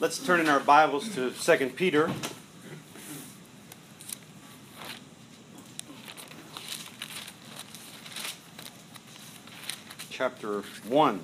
Let's turn in our Bibles to 2 Peter. Chapter 1.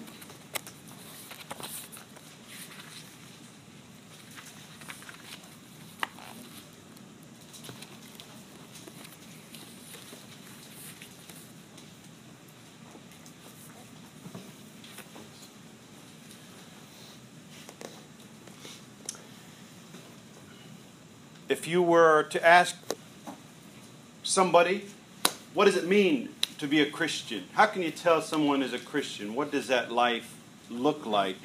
If you were to ask somebody, what does it mean to be a Christian? How can you tell someone is a Christian? What does that life look like?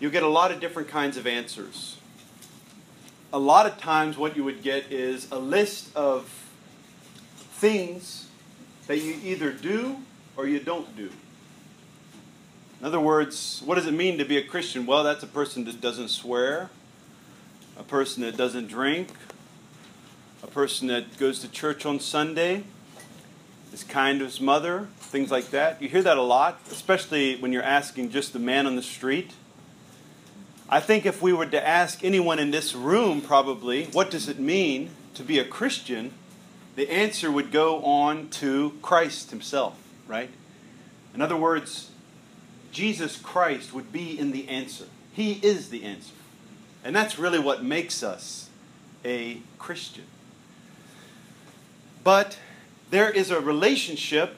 You get a lot of different kinds of answers. A lot of times, what you would get is a list of things that you either do or you don't do. In other words, what does it mean to be a Christian? Well, that's a person that doesn't swear, a person that doesn't drink, a person that goes to church on Sunday, is kind to his mother, things like that. You hear that a lot, especially when you're asking just the man on the street. I think if we were to ask anyone in this room, probably, what does it mean to be a Christian, the answer would go on to Christ himself, right? In other words, Jesus Christ would be in the answer. He is the answer. And that's really what makes us a Christian. But there is a relationship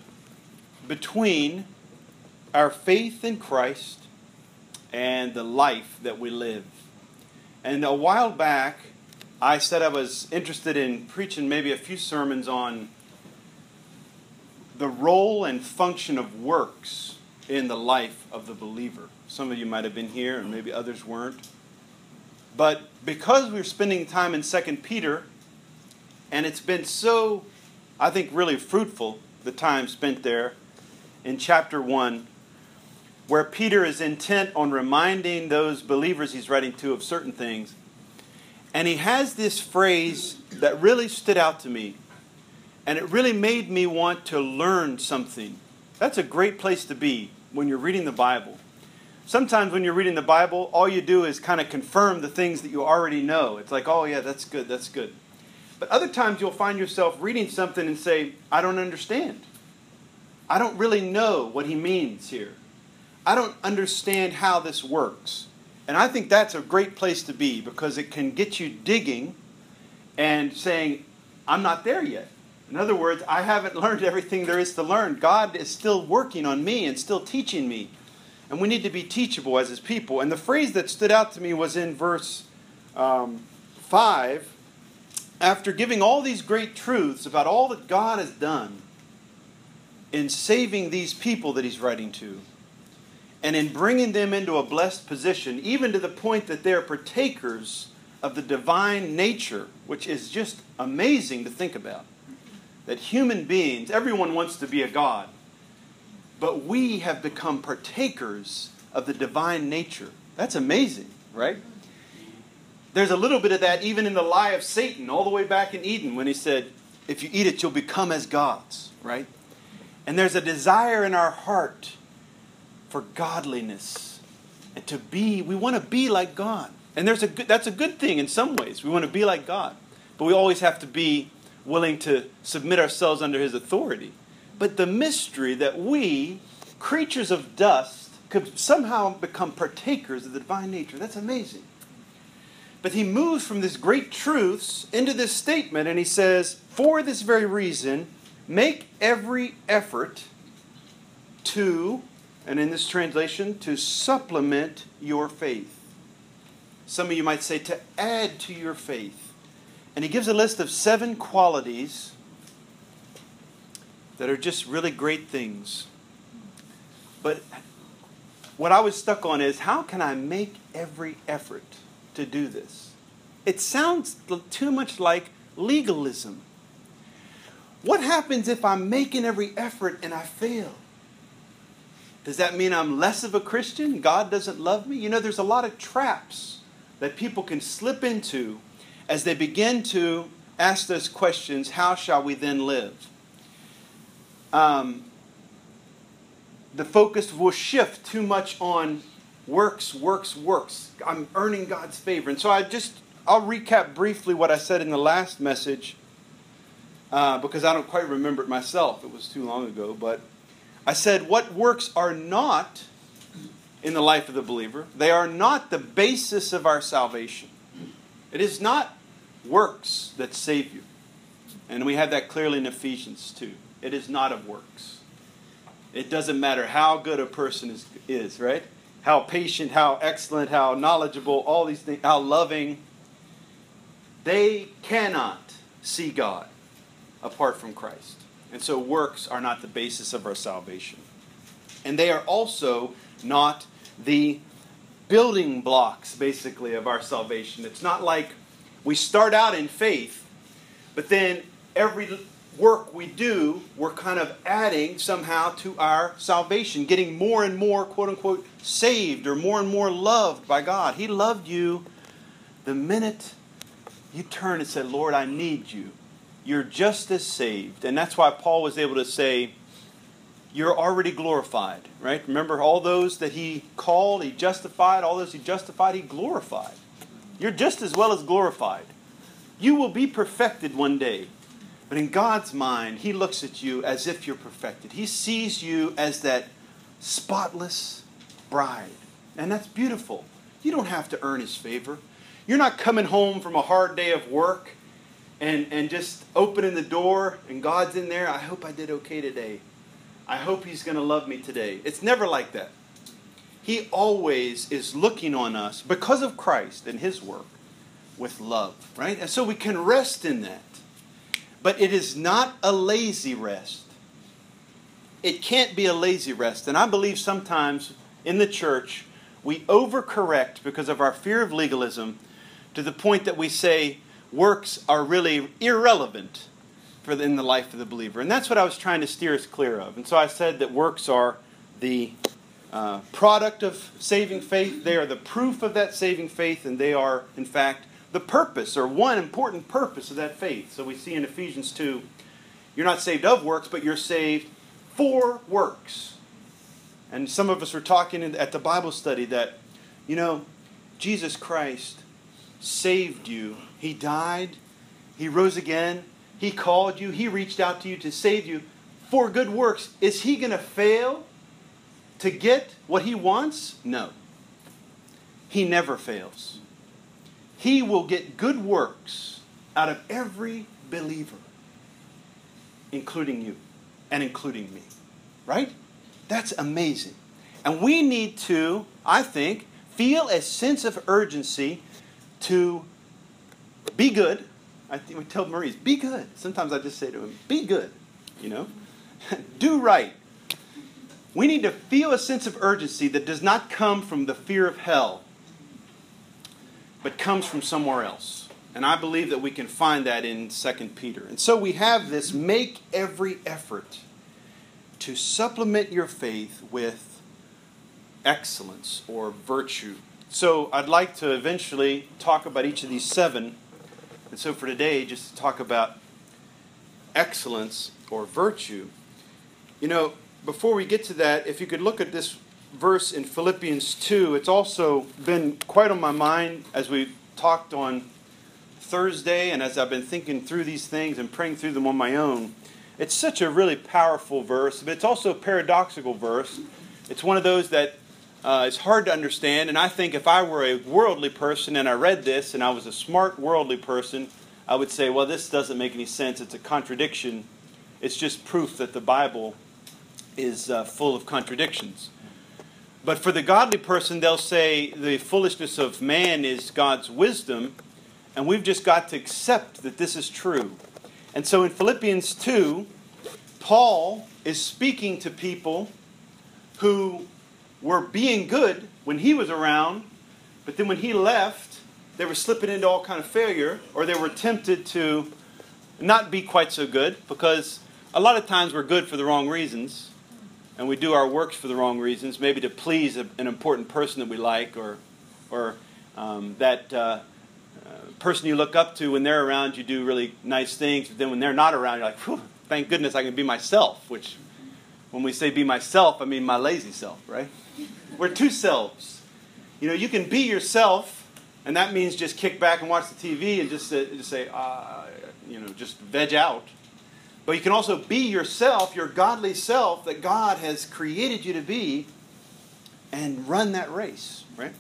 between our faith in Christ and the life that we live. And a while back, I said I was interested in preaching maybe a few sermons on the role and function of works in the life of the believer. Some of you might have been here, and maybe others weren't. But because we're spending time in 2 Peter, and it's been so, I think, really fruitful, the time spent there in chapter 1, where Peter is intent on reminding those believers he's writing to of certain things. And he has this phrase that really stood out to me, and it really made me want to learn something. That's a great place to be when you're reading the Bible sometimes when you're reading the Bible, all you do is kind of confirm the things that you already know. It's like, oh, yeah, that's good, that's good. But other times you'll find yourself reading something and say, I don't understand. I don't really know what he means here. I don't understand how this works. And I think that's a great place to be because it can get you digging and saying, I'm not there yet. In other words, I haven't learned everything there is to learn. God is still working on me and still teaching me and we need to be teachable as his people. And the phrase that stood out to me was in verse um, 5. After giving all these great truths about all that God has done in saving these people that he's writing to, and in bringing them into a blessed position, even to the point that they're partakers of the divine nature, which is just amazing to think about. That human beings, everyone wants to be a God but we have become partakers of the divine nature. That's amazing, right? There's a little bit of that even in the lie of Satan, all the way back in Eden, when he said, If you eat it, you'll become as gods, right? And there's a desire in our heart for godliness and to be, we want to be like God. And there's a good, that's a good thing in some ways. We want to be like God. But we always have to be willing to submit ourselves under his authority but the mystery that we, creatures of dust, could somehow become partakers of the divine nature. That's amazing. But he moves from these great truths into this statement, and he says, For this very reason, make every effort to, and in this translation, to supplement your faith. Some of you might say to add to your faith. And he gives a list of seven qualities that are just really great things. But what I was stuck on is how can I make every effort to do this? It sounds too much like legalism. What happens if I'm making every effort and I fail? Does that mean I'm less of a Christian? God doesn't love me? You know, there's a lot of traps that people can slip into as they begin to ask those questions how shall we then live? Um, the focus will shift too much on works, works, works. I'm earning God's favor. And so I just, I'll recap briefly what I said in the last message uh, because I don't quite remember it myself. It was too long ago. But I said what works are not in the life of the believer, they are not the basis of our salvation. It is not works that save you. And we have that clearly in Ephesians 2. It is not of works. It doesn't matter how good a person is, is right? How patient, how excellent, how knowledgeable, all these things, how loving. They cannot see God apart from Christ. And so works are not the basis of our salvation. And they are also not the building blocks, basically, of our salvation. It's not like we start out in faith, but then every work we do, we're kind of adding somehow to our salvation, getting more and more, quote unquote, saved or more and more loved by God. He loved you the minute you turn and said, Lord, I need you. You're just as saved. And that's why Paul was able to say, You're already glorified, right? Remember, all those that he called, he justified, all those he justified, he glorified. You're just as well as glorified. You will be perfected one day. But in God's mind, He looks at you as if you're perfected. He sees you as that spotless bride. And that's beautiful. You don't have to earn His favor. You're not coming home from a hard day of work and, and just opening the door and God's in there. I hope I did okay today. I hope He's going to love me today. It's never like that. He always is looking on us because of Christ and His work with love, right? And so we can rest in that. But it is not a lazy rest. It can't be a lazy rest. And I believe sometimes in the church we overcorrect because of our fear of legalism to the point that we say works are really irrelevant for the, in the life of the believer. And that's what I was trying to steer us clear of. And so I said that works are the uh, product of saving faith, they are the proof of that saving faith, and they are, in fact, the purpose or one important purpose of that faith. So we see in Ephesians 2, you're not saved of works, but you're saved for works. And some of us were talking at the Bible study that, you know, Jesus Christ saved you. He died, He rose again, He called you, He reached out to you to save you for good works. Is He going to fail to get what He wants? No. He never fails. He will get good works out of every believer, including you and including me. Right? That's amazing. And we need to, I think, feel a sense of urgency to be good. I think we tell Maurice, be good. Sometimes I just say to him, be good, you know? Do right. We need to feel a sense of urgency that does not come from the fear of hell but comes from somewhere else. And I believe that we can find that in 2 Peter. And so we have this make every effort to supplement your faith with excellence or virtue. So I'd like to eventually talk about each of these seven. And so for today, just to talk about excellence or virtue. You know, before we get to that, if you could look at this verse in Philippians 2, it's also been quite on my mind as we talked on Thursday and as I've been thinking through these things and praying through them on my own. It's such a really powerful verse, but it's also a paradoxical verse. It's one of those that uh, is hard to understand, and I think if I were a worldly person and I read this and I was a smart worldly person, I would say, well, this doesn't make any sense. It's a contradiction. It's just proof that the Bible is uh, full of contradictions. But for the godly person, they'll say the foolishness of man is God's wisdom, and we've just got to accept that this is true. And so in Philippians 2, Paul is speaking to people who were being good when he was around, but then when he left, they were slipping into all kind of failure, or they were tempted to not be quite so good because a lot of times we're good for the wrong reasons and we do our works for the wrong reasons, maybe to please a, an important person that we like or, or um, that uh, uh, person you look up to when they're around, you do really nice things, but then when they're not around, you're like, thank goodness I can be myself, which when we say be myself, I mean my lazy self, right? We're two selves. You know, you can be yourself, and that means just kick back and watch the TV and just, uh, just say, uh, you know, just veg out. But you can also be yourself, your godly self that God has created you to be, and run that race, right?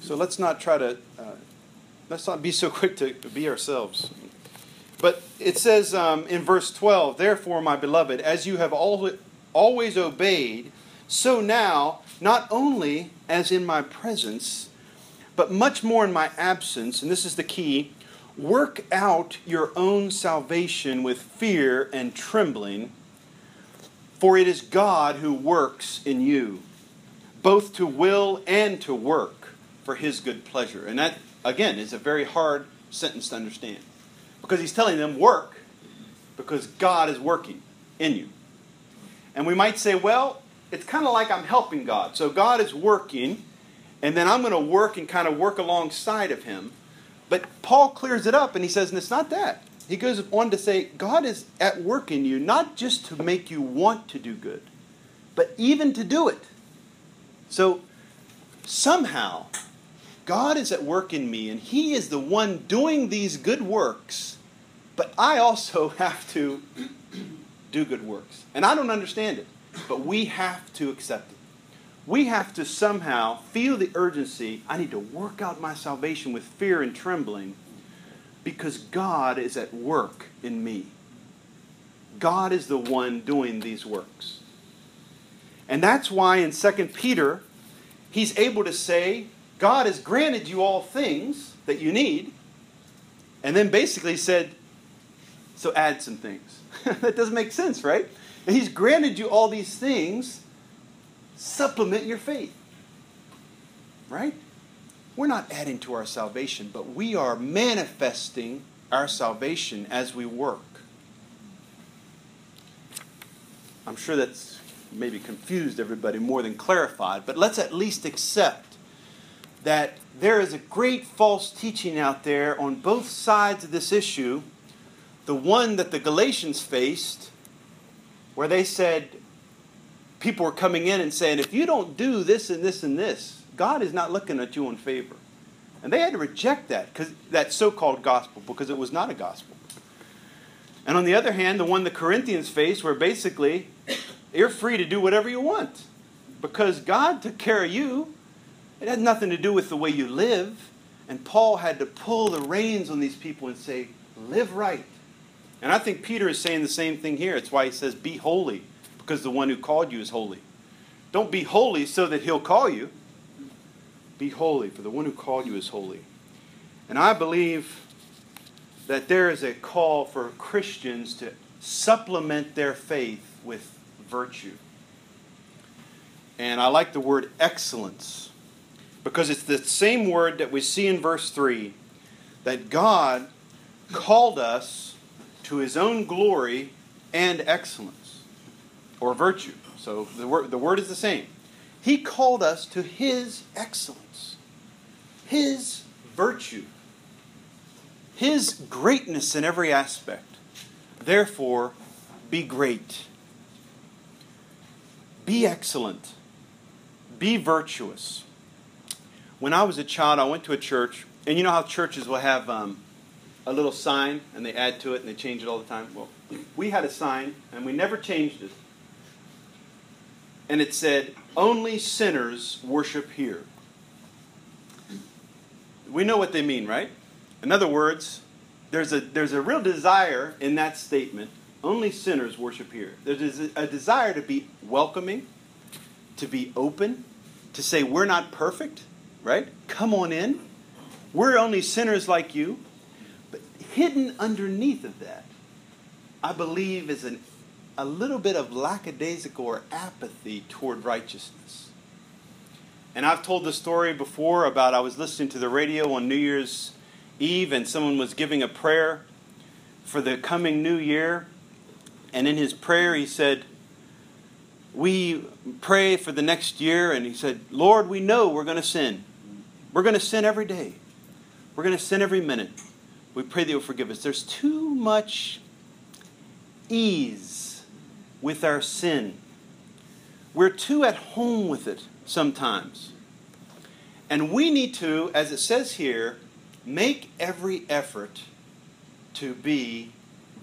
So let's not try to, uh, let's not be so quick to be ourselves. But it says um, in verse 12, Therefore, my beloved, as you have al- always obeyed, so now, not only as in my presence, but much more in my absence, and this is the key, work out your own salvation with fear and trembling, for it is God who works in you, both to will and to work for his good pleasure. And that, again, is a very hard sentence to understand. Because he's telling them, work, because God is working in you. And we might say, well, it's kind of like I'm helping God. So God is working, and then I'm going to work and kind of work alongside of him. But Paul clears it up and he says, and it's not that. He goes on to say, God is at work in you, not just to make you want to do good, but even to do it. So somehow, God is at work in me, and He is the one doing these good works, but I also have to do good works. And I don't understand it, but we have to accept. We have to somehow feel the urgency I need to work out my salvation with fear and trembling because God is at work in me. God is the one doing these works. And that's why in 2 Peter, he's able to say, God has granted you all things that you need, and then basically said, so add some things. that doesn't make sense, right? He's granted you all these things, supplement your faith. Right? We're not adding to our salvation, but we are manifesting our salvation as we work. I'm sure that's maybe confused everybody more than clarified, but let's at least accept that there is a great false teaching out there on both sides of this issue. The one that the Galatians faced, where they said, people were coming in and saying, if you don't do this and this and this, God is not looking at you in favor. And they had to reject that, because that so called gospel, because it was not a gospel. And on the other hand, the one the Corinthians faced, where basically you're free to do whatever you want, because God took care of you it had nothing to do with the way you live. And Paul had to pull the reins on these people and say, live right. And I think Peter is saying the same thing here. It's why he says, be holy, because the one who called you is holy. Don't be holy so that he'll call you. Be holy, for the one who called you is holy. And I believe that there is a call for Christians to supplement their faith with virtue. And I like the word excellence because it's the same word that we see in verse 3 that God called us to his own glory and excellence or virtue. So the word, the word is the same. He called us to his excellence, his virtue, his greatness in every aspect. Therefore, be great. Be excellent. Be virtuous when I was a child, I went to a church, and you know how churches will have um, a little sign and they add to it and they change it all the time? Well, we had a sign and we never changed it. And it said, Only sinners worship here. We know what they mean, right? In other words, there's a, there's a real desire in that statement only sinners worship here. There's a desire to be welcoming, to be open, to say we're not perfect, right? Come on in. We're only sinners like you. But hidden underneath of that, I believe, is an, a little bit of lackadaisical or apathy toward righteousness. And I've told the story before about I was listening to the radio on New Year's Eve and someone was giving a prayer for the coming new year. And in his prayer, he said, We pray for the next year. And he said, Lord, we know we're going to sin. We're going to sin every day. We're going to sin every minute. We pray that you'll forgive us. There's too much ease with our sin. We're too at home with it sometimes. And we need to, as it says here, make every effort to be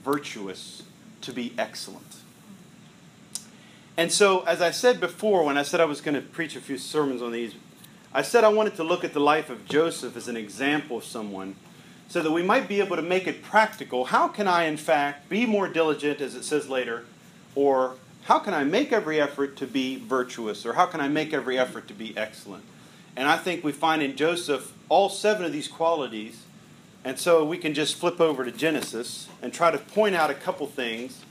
virtuous, to be excellent. And so, as I said before, when I said I was going to preach a few sermons on these, I said I wanted to look at the life of Joseph as an example of someone so that we might be able to make it practical. How can I, in fact, be more diligent, as it says later, or how can I make every effort to be virtuous, or how can I make every effort to be excellent? And I think we find in Joseph all seven of these qualities. And so we can just flip over to Genesis and try to point out a couple things.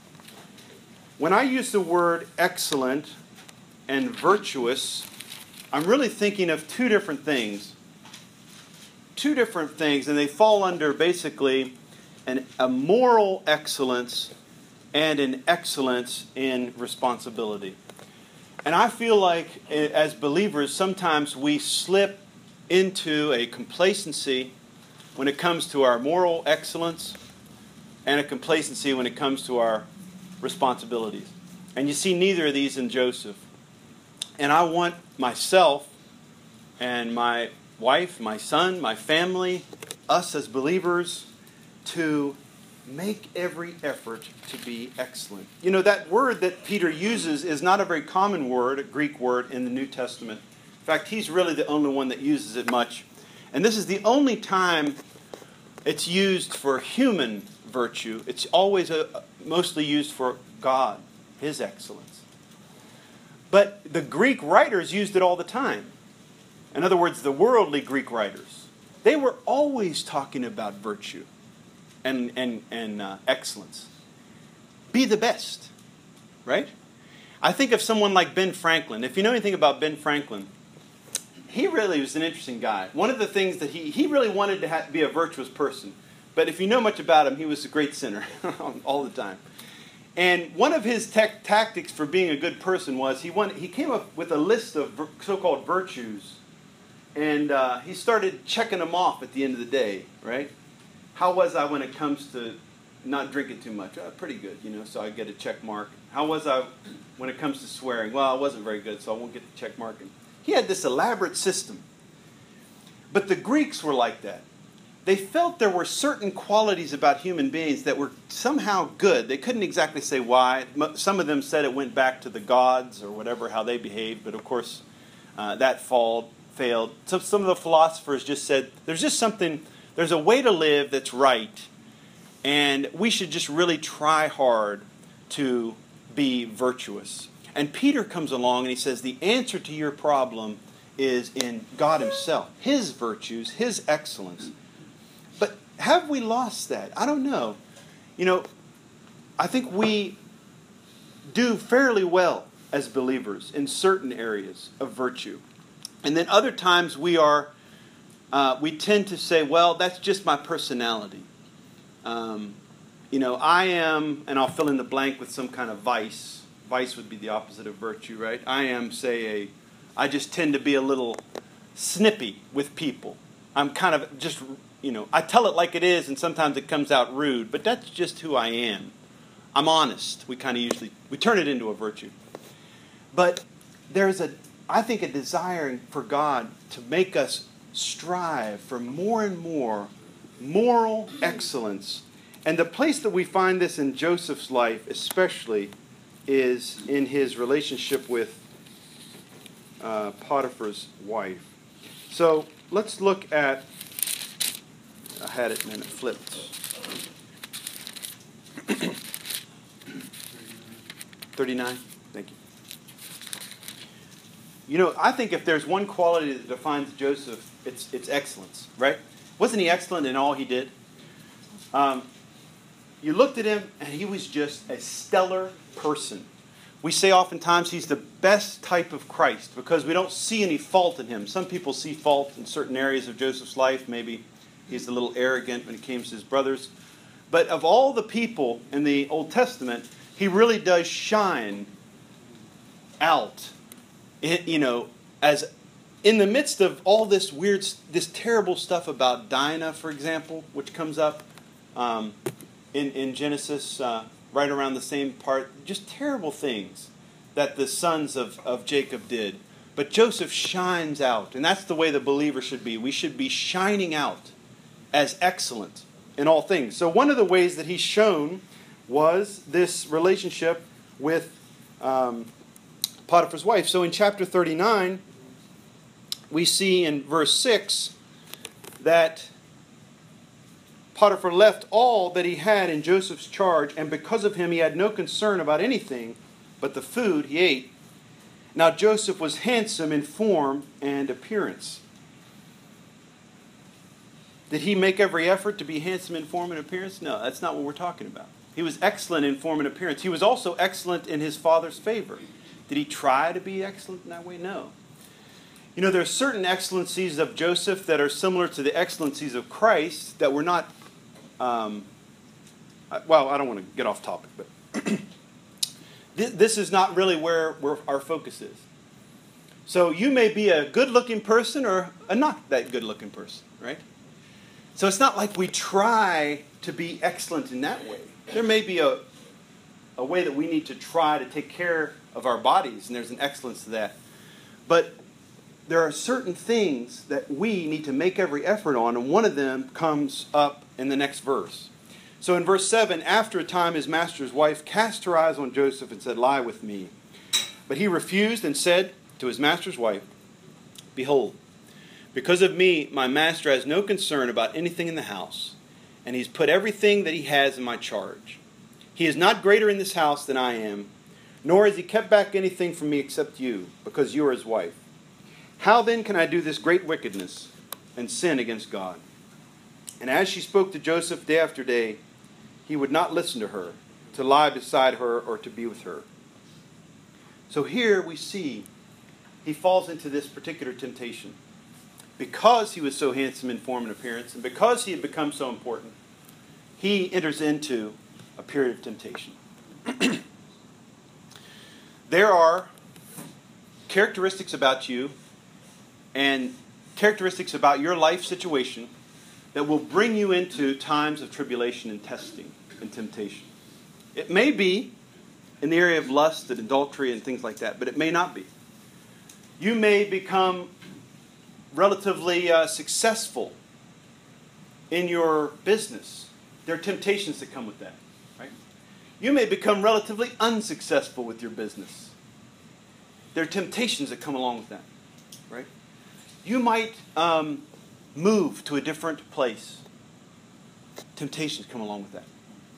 When I use the word excellent and virtuous, I'm really thinking of two different things. Two different things, and they fall under basically an, a moral excellence and an excellence in responsibility. And I feel like eh, as believers, sometimes we slip into a complacency when it comes to our moral excellence and a complacency when it comes to our responsibilities. And you see neither of these in Joseph. And I want myself and my wife, my son, my family, us as believers to make every effort to be excellent. You know, that word that Peter uses is not a very common word, a Greek word in the New Testament. In fact, he's really the only one that uses it much. And this is the only time it's used for human virtue. It's always a, mostly used for God, His excellence. But the Greek writers used it all the time. In other words, the worldly Greek writers. They were always talking about virtue and, and, and uh, excellence. Be the best, right? I think of someone like Ben Franklin. If you know anything about Ben Franklin, he really was an interesting guy. One of the things that he, he really wanted to ha- be a virtuous person. But if you know much about him, he was a great sinner all the time. And one of his te- tactics for being a good person was he, went, he came up with a list of vir- so called virtues. And uh, he started checking them off at the end of the day, right? How was I when it comes to not drinking too much? Uh, pretty good, you know, so I get a check mark. How was I when it comes to swearing? Well, I wasn't very good, so I won't get the check mark. And he had this elaborate system. But the Greeks were like that. They felt there were certain qualities about human beings that were somehow good. They couldn't exactly say why. Some of them said it went back to the gods or whatever, how they behaved, but of course, uh, that fall, failed. So some of the philosophers just said there's just something there's a way to live that's right, and we should just really try hard to be virtuous. And Peter comes along and he says, The answer to your problem is in God Himself, His virtues, His excellence. But have we lost that? I don't know. You know, I think we do fairly well as believers in certain areas of virtue. And then other times we are uh, we tend to say, well, that's just my personality. Um, you know, I am, and I'll fill in the blank with some kind of vice. Vice would be the opposite of virtue, right? I am, say, a, I just tend to be a little snippy with people. I'm kind of just, you know, I tell it like it is, and sometimes it comes out rude, but that's just who I am. I'm honest. We kind of usually, we turn it into a virtue. But there's a, I think, a desire for God to make us strive for more and more moral excellence. And the place that we find this in Joseph's life, especially, is in his relationship with uh, Potiphar's wife. So let's look at. I had it and then it flipped. 39. You. Know, I think if there's one quality that defines Joseph it's, it's excellence, right? Wasn't he excellent in all he did? Um, you looked at him, and he was just a stellar person. We say oftentimes he's the best type of Christ because we don't see any fault in him. Some people see fault in certain areas of Joseph's life. Maybe he's a little arrogant when it came to his brothers. But of all the people in the Old Testament, he really does shine out, you know, as in the midst of all this weird, this terrible stuff about Dinah, for example, which comes up um, in, in Genesis uh, right around the same part, just terrible things that the sons of, of Jacob did. But Joseph shines out, and that's the way the believer should be. We should be shining out as excellent in all things. So, one of the ways that he's shown was this relationship with um, Potiphar's wife. So, in chapter 39, we see in verse 6 that Potiphar left all that he had in Joseph's charge, and because of him, he had no concern about anything but the food he ate. Now, Joseph was handsome in form and appearance. Did he make every effort to be handsome in form and appearance? No, that's not what we're talking about. He was excellent in form and appearance. He was also excellent in his father's favor. Did he try to be excellent in that way? No. You know, there are certain excellencies of Joseph that are similar to the excellencies of Christ that were not. Um, well, I don't want to get off topic, but this is not really where, where our focus is. So you may be a good looking person or a not that good looking person, right? So it's not like we try to be excellent in that way. There may be a, a way that we need to try to take care of our bodies, and there's an excellence to that. But there are certain things that we need to make every effort on, and one of them comes up in the next verse. So in verse 7, after a time, his master's wife cast her eyes on Joseph and said, Lie with me. But he refused and said to his master's wife, Behold, because of me, my master has no concern about anything in the house, and he's put everything that he has in my charge. He is not greater in this house than I am, nor has he kept back anything from me except you, because you are his wife. How then can I do this great wickedness and sin against God? And as she spoke to Joseph day after day, he would not listen to her, to lie beside her, or to be with her. So here we see he falls into this particular temptation because he was so handsome in form and appearance, and because he had become so important, he enters into a period of temptation. there are characteristics about you and characteristics about your life situation that will bring you into times of tribulation and testing and temptation. It may be in the area of lust and adultery and things like that, but it may not be. You may become relatively uh, successful in your business, there are temptations that come with that? You may become relatively unsuccessful with your business. There are temptations that come along with that, right? You might um, move to a different place. Temptations come along with that.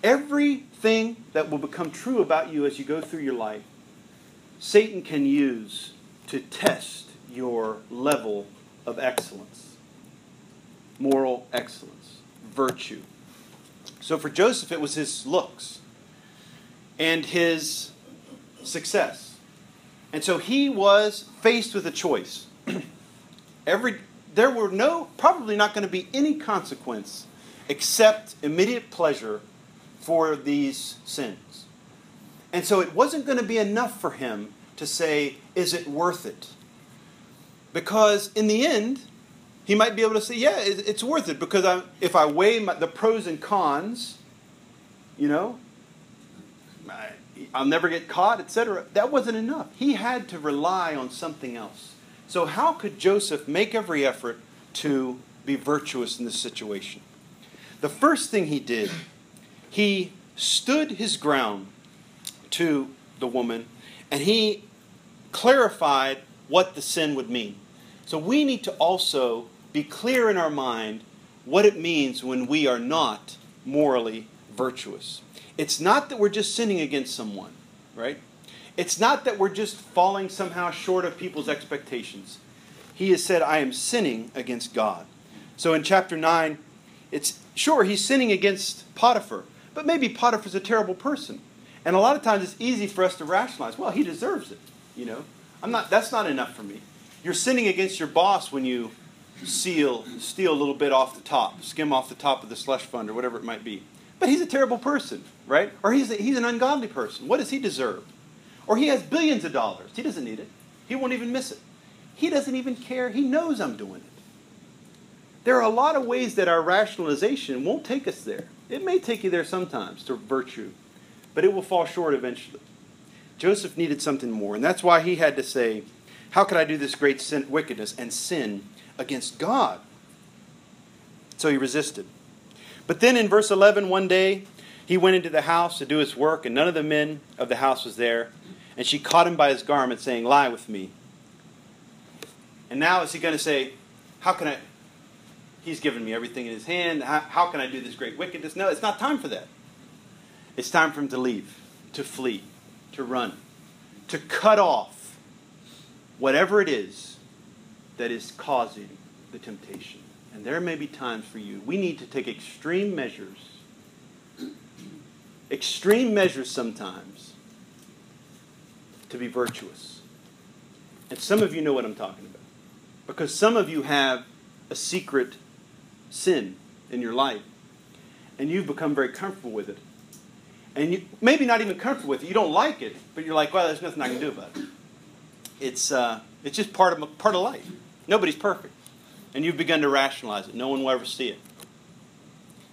Everything that will become true about you as you go through your life, Satan can use to test your level of excellence, moral excellence, virtue. So for Joseph, it was his looks and his success. And so he was faced with a choice. Every, there were no, probably not going to be any consequence except immediate pleasure for these sins. And so it wasn't going to be enough for him to say, Is it worth it? Because in the end, he might be able to say, yeah, it's worth it because I, if I weigh my, the pros and cons, you know, I'll never get caught, etc. That wasn't enough. He had to rely on something else. So, how could Joseph make every effort to be virtuous in this situation? The first thing he did, he stood his ground to the woman and he clarified what the sin would mean. So we need to also be clear in our mind what it means when we are not morally virtuous. It's not that we're just sinning against someone, right? It's not that we're just falling somehow short of people's expectations. He has said, I am sinning against God. So in chapter 9, it's sure he's sinning against Potiphar, but maybe Potiphar's a terrible person. And a lot of times it's easy for us to rationalize, well, he deserves it, you know. I'm not that's not enough for me. You're sinning against your boss when you seal, steal a little bit off the top, skim off the top of the slush fund or whatever it might be. But he's a terrible person, right? Or he's, a, he's an ungodly person. What does he deserve? Or he has billions of dollars. He doesn't need it. He won't even miss it. He doesn't even care. He knows I'm doing it. There are a lot of ways that our rationalization won't take us there. It may take you there sometimes to virtue, but it will fall short eventually. Joseph needed something more, and that's why he had to say, How could I do this great sin, wickedness and sin against God? So he resisted. But then in verse 11, one day he went into the house to do his work, and none of the men of the house was there. And she caught him by his garment, saying, Lie with me. And now is he going to say, How can I? He's given me everything in his hand. How, how can I do this great wickedness? No, it's not time for that. It's time for him to leave, to flee, to run, to cut off whatever it is that is causing the temptation. And there may be times for you. We need to take extreme measures. Extreme measures sometimes to be virtuous. And some of you know what I'm talking about. Because some of you have a secret sin in your life. And you've become very comfortable with it. And you maybe not even comfortable with it. You don't like it, but you're like, well, there's nothing I can do about it. It's, uh, it's just part of, part of life. Nobody's perfect. And you've begun to rationalize it. No one will ever see it.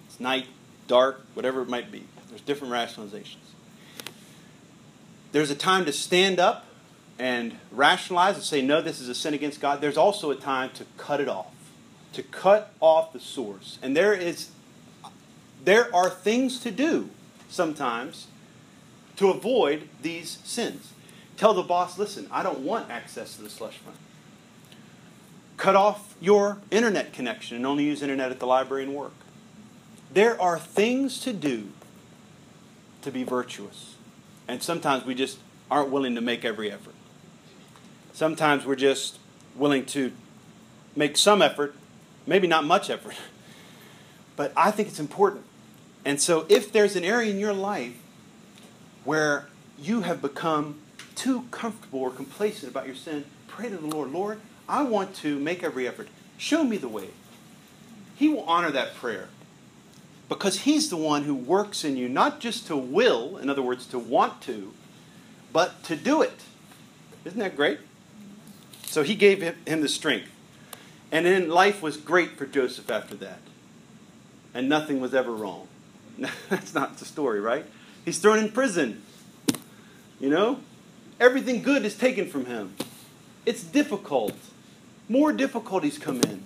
It's night, dark, whatever it might be. There's different rationalizations. There's a time to stand up and rationalize and say, no, this is a sin against God. There's also a time to cut it off, to cut off the source. And there is, there are things to do sometimes to avoid these sins. Tell the boss, listen, I don't want access to the slush fund. Cut off your internet connection and only use internet at the library and work. There are things to do to be virtuous. And sometimes we just aren't willing to make every effort. Sometimes we're just willing to make some effort, maybe not much effort. But I think it's important. And so if there's an area in your life where you have become too comfortable or complacent about your sin, pray to the Lord, Lord, I want to make every effort. Show me the way. He will honor that prayer because He's the one who works in you, not just to will, in other words, to want to, but to do it. Isn't that great? So He gave him the strength. And then life was great for Joseph after that. And nothing was ever wrong. That's not the story, right? He's thrown in prison. You know? Everything good is taken from him. It's difficult. More difficulties come in.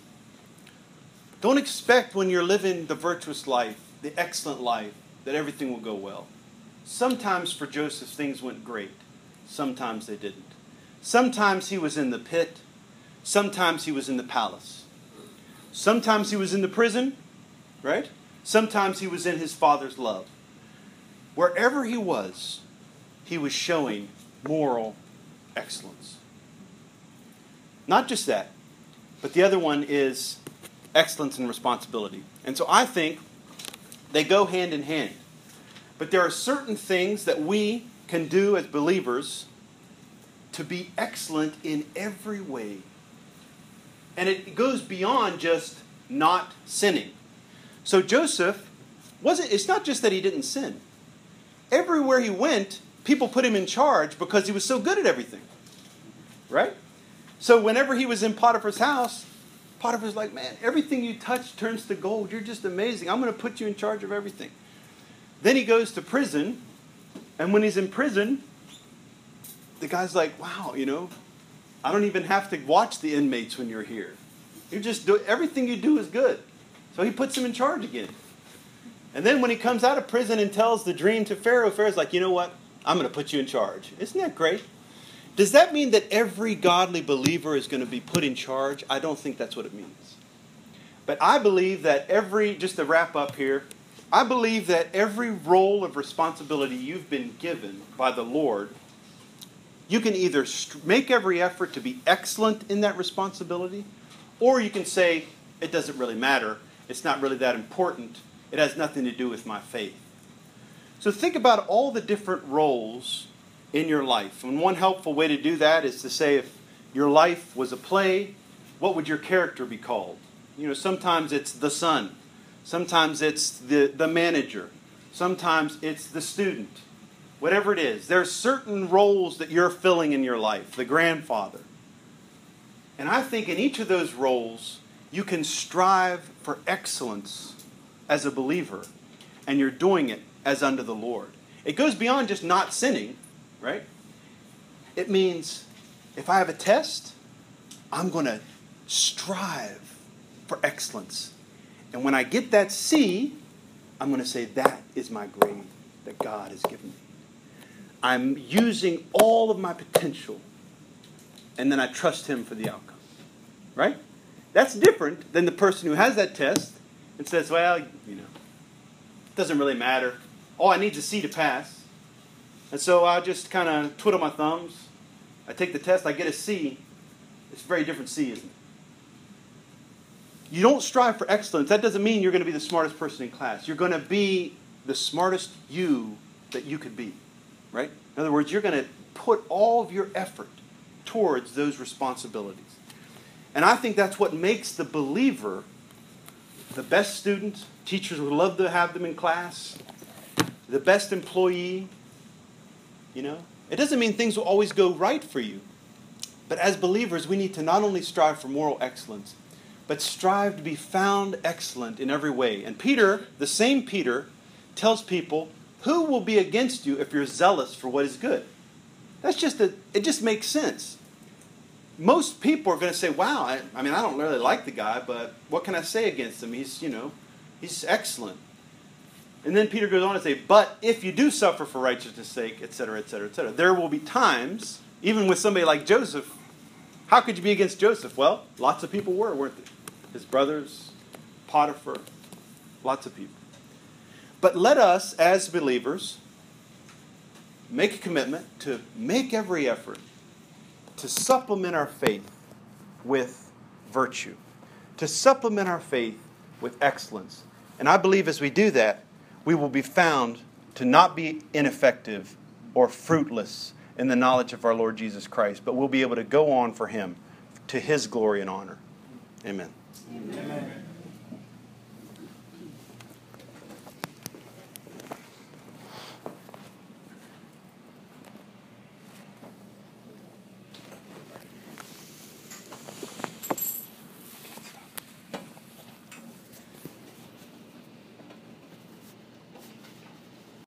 Don't expect when you're living the virtuous life, the excellent life, that everything will go well. Sometimes for Joseph, things went great. Sometimes they didn't. Sometimes he was in the pit. Sometimes he was in the palace. Sometimes he was in the prison, right? Sometimes he was in his father's love. Wherever he was, he was showing moral excellence. Not just that, but the other one is excellence and responsibility. And so I think they go hand in hand. But there are certain things that we can do as believers to be excellent in every way. And it goes beyond just not sinning. So Joseph wasn't it's not just that he didn't sin. Everywhere he went, people put him in charge because he was so good at everything. Right? So whenever he was in Potiphar's house, Potiphar's like, man, everything you touch turns to gold. You're just amazing. I'm going to put you in charge of everything. Then he goes to prison, and when he's in prison, the guy's like, wow, you know, I don't even have to watch the inmates when you're here. You just do everything you do is good. So he puts him in charge again. And then when he comes out of prison and tells the dream to Pharaoh, Pharaoh's like, you know what? I'm going to put you in charge. Isn't that great? Does that mean that every godly believer is going to be put in charge? I don't think that's what it means. But I believe that every, just to wrap up here, I believe that every role of responsibility you've been given by the Lord, you can either make every effort to be excellent in that responsibility, or you can say, it doesn't really matter. It's not really that important. It has nothing to do with my faith. So think about all the different roles in your life. And one helpful way to do that is to say if your life was a play, what would your character be called? You know, sometimes it's the son, sometimes it's the, the manager, sometimes it's the student. Whatever it is, there are certain roles that you're filling in your life, the grandfather. And I think in each of those roles, you can strive for excellence as a believer, and you're doing it as unto the Lord. It goes beyond just not sinning, right? It means if I have a test, I'm going to strive for excellence. And when I get that C, I'm going to say, that is my grade that God has given me. I'm using all of my potential, and then I trust Him for the outcome. Right? That's different than the person who has that test and says, well, you know, it doesn't really matter. All I need is a C to pass. And so I just kind of twiddle my thumbs. I take the test, I get a C. It's a very different C, isn't it? You don't strive for excellence. That doesn't mean you're going to be the smartest person in class. You're going to be the smartest you that you could be, right? In other words, you're going to put all of your effort towards those responsibilities. And I think that's what makes the believer the best student. Teachers would love to have them in class. The best employee. You know, it doesn't mean things will always go right for you. But as believers, we need to not only strive for moral excellence, but strive to be found excellent in every way. And Peter, the same Peter, tells people, Who will be against you if you're zealous for what is good? That's just a, it just makes sense. Most people are going to say, Wow, I, I mean, I don't really like the guy, but what can I say against him? He's, you know, he's excellent. And then Peter goes on to say, But if you do suffer for righteousness' sake, etc., etc., etc., there will be times, even with somebody like Joseph, how could you be against Joseph? Well, lots of people were, weren't they? His brothers, Potiphar, lots of people. But let us, as believers, make a commitment to make every effort to supplement our faith with virtue, to supplement our faith with excellence. And I believe as we do that, we will be found to not be ineffective or fruitless in the knowledge of our Lord Jesus Christ, but we'll be able to go on for Him to His glory and honor. Amen. Amen.